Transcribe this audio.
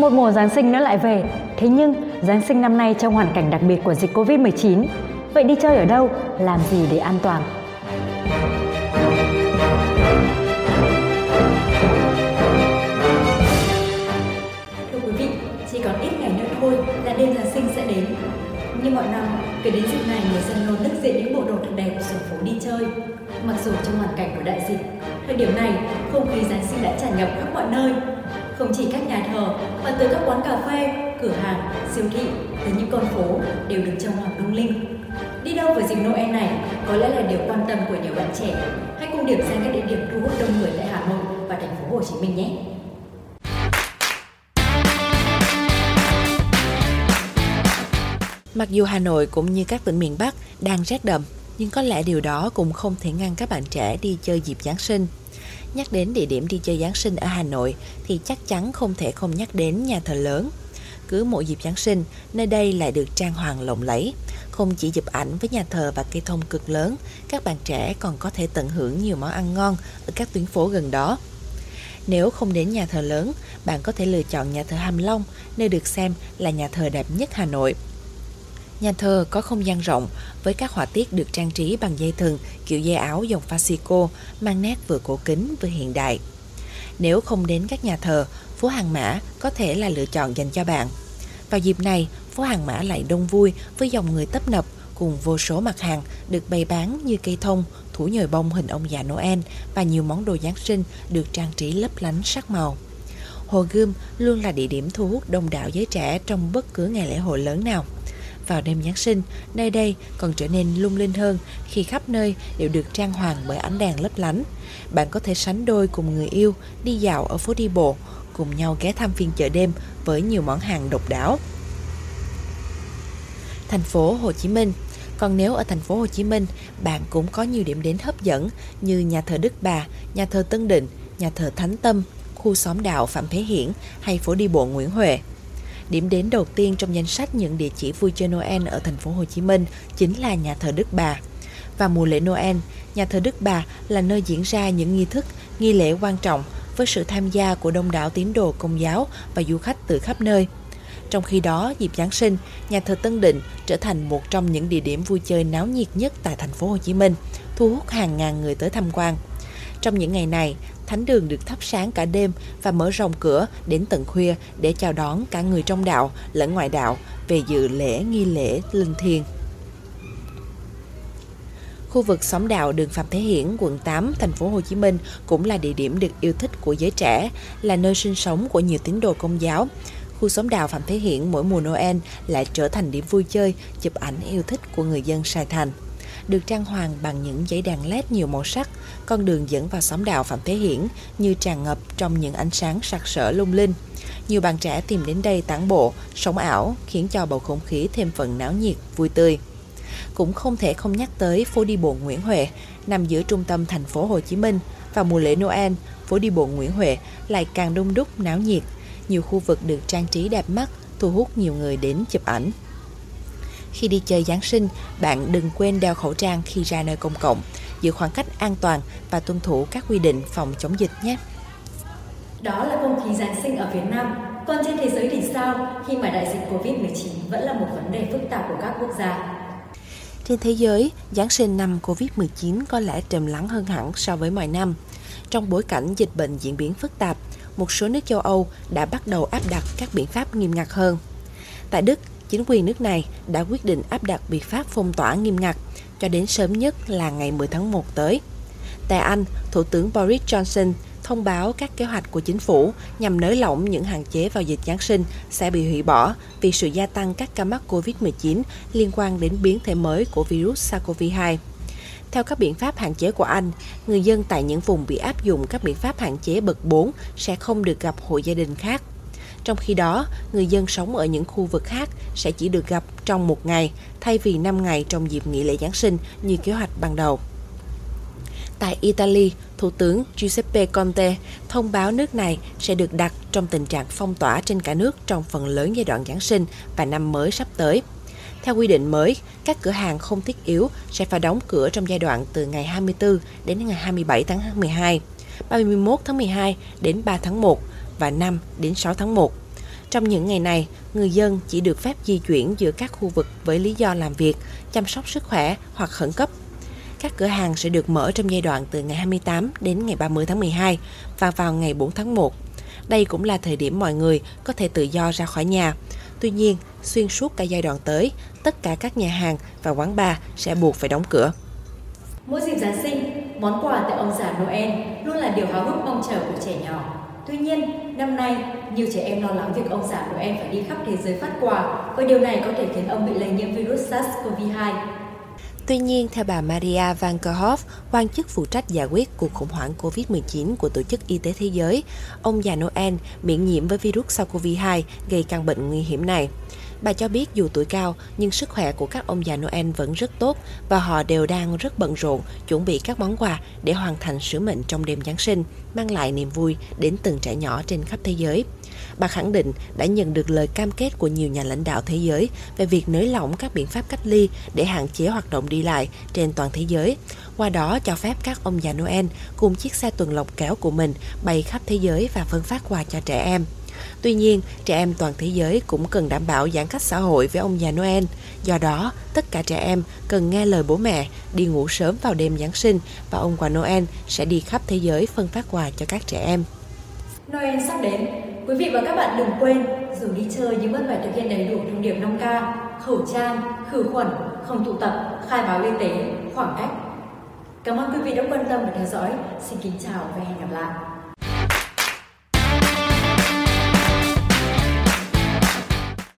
Một mùa Giáng sinh nữa lại về, thế nhưng Giáng sinh năm nay trong hoàn cảnh đặc biệt của dịch Covid-19. Vậy đi chơi ở đâu, làm gì để an toàn? Thưa quý vị, chỉ còn ít ngày nữa thôi là đêm Giáng sinh sẽ đến. Như mọi năm, kể đến dịp này người dân luôn nức diện những bộ đồ thật đẹp xuống phố đi chơi. Mặc dù trong hoàn cảnh của đại dịch, thời điểm này không khí Giáng sinh đã tràn ngập khắp mọi nơi, không chỉ các nhà thờ mà từ các quán cà phê, cửa hàng, siêu thị tới những con phố đều được trang hoàng lung linh. Đi đâu vào dịp Noel này có lẽ là điều quan tâm của nhiều bạn trẻ. Hãy cùng điểm danh các địa điểm thu hút đông người tại Hà Nội và thành phố Hồ Chí Minh nhé. Mặc dù Hà Nội cũng như các tỉnh miền Bắc đang rét đậm, nhưng có lẽ điều đó cũng không thể ngăn các bạn trẻ đi chơi dịp Giáng sinh. Nhắc đến địa điểm đi chơi Giáng sinh ở Hà Nội thì chắc chắn không thể không nhắc đến nhà thờ lớn. Cứ mỗi dịp Giáng sinh, nơi đây lại được trang hoàng lộng lẫy. Không chỉ chụp ảnh với nhà thờ và cây thông cực lớn, các bạn trẻ còn có thể tận hưởng nhiều món ăn ngon ở các tuyến phố gần đó. Nếu không đến nhà thờ lớn, bạn có thể lựa chọn nhà thờ Hàm Long, nơi được xem là nhà thờ đẹp nhất Hà Nội. Nhà thờ có không gian rộng với các họa tiết được trang trí bằng dây thừng kiểu dây áo dòng fascico mang nét vừa cổ kính vừa hiện đại. Nếu không đến các nhà thờ, phố Hàng Mã có thể là lựa chọn dành cho bạn. Vào dịp này, phố Hàng Mã lại đông vui với dòng người tấp nập cùng vô số mặt hàng được bày bán như cây thông, thủ nhồi bông hình ông già Noel và nhiều món đồ Giáng sinh được trang trí lấp lánh sắc màu. Hồ Gươm luôn là địa điểm thu hút đông đảo giới trẻ trong bất cứ ngày lễ hội lớn nào vào đêm Giáng sinh, nơi đây còn trở nên lung linh hơn khi khắp nơi đều được trang hoàng bởi ánh đèn lấp lánh. Bạn có thể sánh đôi cùng người yêu đi dạo ở phố đi bộ, cùng nhau ghé thăm phiên chợ đêm với nhiều món hàng độc đáo. Thành phố Hồ Chí Minh còn nếu ở thành phố Hồ Chí Minh, bạn cũng có nhiều điểm đến hấp dẫn như nhà thờ Đức Bà, nhà thờ Tân Định, nhà thờ Thánh Tâm, khu xóm đạo Phạm Thế Hiển hay phố đi bộ Nguyễn Huệ. Điểm đến đầu tiên trong danh sách những địa chỉ vui chơi Noel ở thành phố Hồ Chí Minh chính là nhà thờ Đức Bà. Và mùa lễ Noel, nhà thờ Đức Bà là nơi diễn ra những nghi thức, nghi lễ quan trọng với sự tham gia của đông đảo tín đồ công giáo và du khách từ khắp nơi. Trong khi đó, dịp Giáng sinh, nhà thờ Tân Định trở thành một trong những địa điểm vui chơi náo nhiệt nhất tại thành phố Hồ Chí Minh, thu hút hàng ngàn người tới tham quan. Trong những ngày này, thánh đường được thắp sáng cả đêm và mở rộng cửa đến tận khuya để chào đón cả người trong đạo lẫn ngoại đạo về dự lễ nghi lễ linh thiêng. Khu vực xóm đạo đường Phạm Thế Hiển, quận 8, thành phố Hồ Chí Minh cũng là địa điểm được yêu thích của giới trẻ, là nơi sinh sống của nhiều tín đồ công giáo. Khu xóm đạo Phạm Thế Hiển mỗi mùa Noel lại trở thành điểm vui chơi, chụp ảnh yêu thích của người dân Sài Thành được trang hoàng bằng những dãy đèn led nhiều màu sắc. Con đường dẫn vào xóm đạo Phạm Thế Hiển như tràn ngập trong những ánh sáng sặc sỡ lung linh. Nhiều bạn trẻ tìm đến đây tản bộ, sống ảo, khiến cho bầu không khí thêm phần náo nhiệt, vui tươi. Cũng không thể không nhắc tới phố đi bộ Nguyễn Huệ, nằm giữa trung tâm thành phố Hồ Chí Minh. Vào mùa lễ Noel, phố đi bộ Nguyễn Huệ lại càng đông đúc náo nhiệt. Nhiều khu vực được trang trí đẹp mắt, thu hút nhiều người đến chụp ảnh. Khi đi chơi Giáng sinh, bạn đừng quên đeo khẩu trang khi ra nơi công cộng, giữ khoảng cách an toàn và tuân thủ các quy định phòng chống dịch nhé. Đó là không khí Giáng sinh ở Việt Nam. Còn trên thế giới thì sao khi mà đại dịch Covid-19 vẫn là một vấn đề phức tạp của các quốc gia? Trên thế giới, Giáng sinh năm Covid-19 có lẽ trầm lắng hơn hẳn so với mọi năm. Trong bối cảnh dịch bệnh diễn biến phức tạp, một số nước châu Âu đã bắt đầu áp đặt các biện pháp nghiêm ngặt hơn. Tại Đức, chính quyền nước này đã quyết định áp đặt biện pháp phong tỏa nghiêm ngặt cho đến sớm nhất là ngày 10 tháng 1 tới. Tại Anh, Thủ tướng Boris Johnson thông báo các kế hoạch của chính phủ nhằm nới lỏng những hạn chế vào dịch Giáng sinh sẽ bị hủy bỏ vì sự gia tăng các ca mắc COVID-19 liên quan đến biến thể mới của virus SARS-CoV-2. Theo các biện pháp hạn chế của Anh, người dân tại những vùng bị áp dụng các biện pháp hạn chế bậc 4 sẽ không được gặp hội gia đình khác trong khi đó, người dân sống ở những khu vực khác sẽ chỉ được gặp trong một ngày thay vì 5 ngày trong dịp nghỉ lễ Giáng sinh như kế hoạch ban đầu. Tại Italy, Thủ tướng Giuseppe Conte thông báo nước này sẽ được đặt trong tình trạng phong tỏa trên cả nước trong phần lớn giai đoạn Giáng sinh và năm mới sắp tới. Theo quy định mới, các cửa hàng không thiết yếu sẽ phải đóng cửa trong giai đoạn từ ngày 24 đến ngày 27 tháng 12, 31 tháng 12 đến 3 tháng 1 và 5 đến 6 tháng 1. Trong những ngày này, người dân chỉ được phép di chuyển giữa các khu vực với lý do làm việc, chăm sóc sức khỏe hoặc khẩn cấp. Các cửa hàng sẽ được mở trong giai đoạn từ ngày 28 đến ngày 30 tháng 12 và vào ngày 4 tháng 1. Đây cũng là thời điểm mọi người có thể tự do ra khỏi nhà. Tuy nhiên, xuyên suốt cả giai đoạn tới, tất cả các nhà hàng và quán bar sẽ buộc phải đóng cửa. Mỗi dịp Giáng sinh, món quà từ ông già Noel luôn là điều háo hức mong chờ của trẻ nhỏ. Tuy nhiên, năm nay, nhiều trẻ em lo lắng việc ông già Noel phải đi khắp thế giới phát quà và điều này có thể khiến ông bị lây nhiễm virus SARS-CoV-2. Tuy nhiên, theo bà Maria Van Kerkhove, quan chức phụ trách giải quyết cuộc khủng hoảng COVID-19 của Tổ chức Y tế Thế giới, ông già Noel miễn nhiễm với virus SARS-CoV-2 gây căn bệnh nguy hiểm này. Bà cho biết dù tuổi cao, nhưng sức khỏe của các ông già Noel vẫn rất tốt và họ đều đang rất bận rộn chuẩn bị các món quà để hoàn thành sứ mệnh trong đêm Giáng sinh, mang lại niềm vui đến từng trẻ nhỏ trên khắp thế giới. Bà khẳng định đã nhận được lời cam kết của nhiều nhà lãnh đạo thế giới về việc nới lỏng các biện pháp cách ly để hạn chế hoạt động đi lại trên toàn thế giới. Qua đó cho phép các ông già Noel cùng chiếc xe tuần lộc kéo của mình bay khắp thế giới và phân phát quà cho trẻ em. Tuy nhiên, trẻ em toàn thế giới cũng cần đảm bảo giãn cách xã hội với ông già Noel. Do đó, tất cả trẻ em cần nghe lời bố mẹ, đi ngủ sớm vào đêm Giáng sinh và ông quà Noel sẽ đi khắp thế giới phân phát quà cho các trẻ em. Noel sắp đến, quý vị và các bạn đừng quên, dù đi chơi nhưng vẫn phải thực hiện đầy đủ thông điệp 5K, khẩu trang, khử khuẩn, không tụ tập, khai báo y tế, khoảng cách. Cảm ơn quý vị đã quan tâm và theo dõi. Xin kính chào và hẹn gặp lại.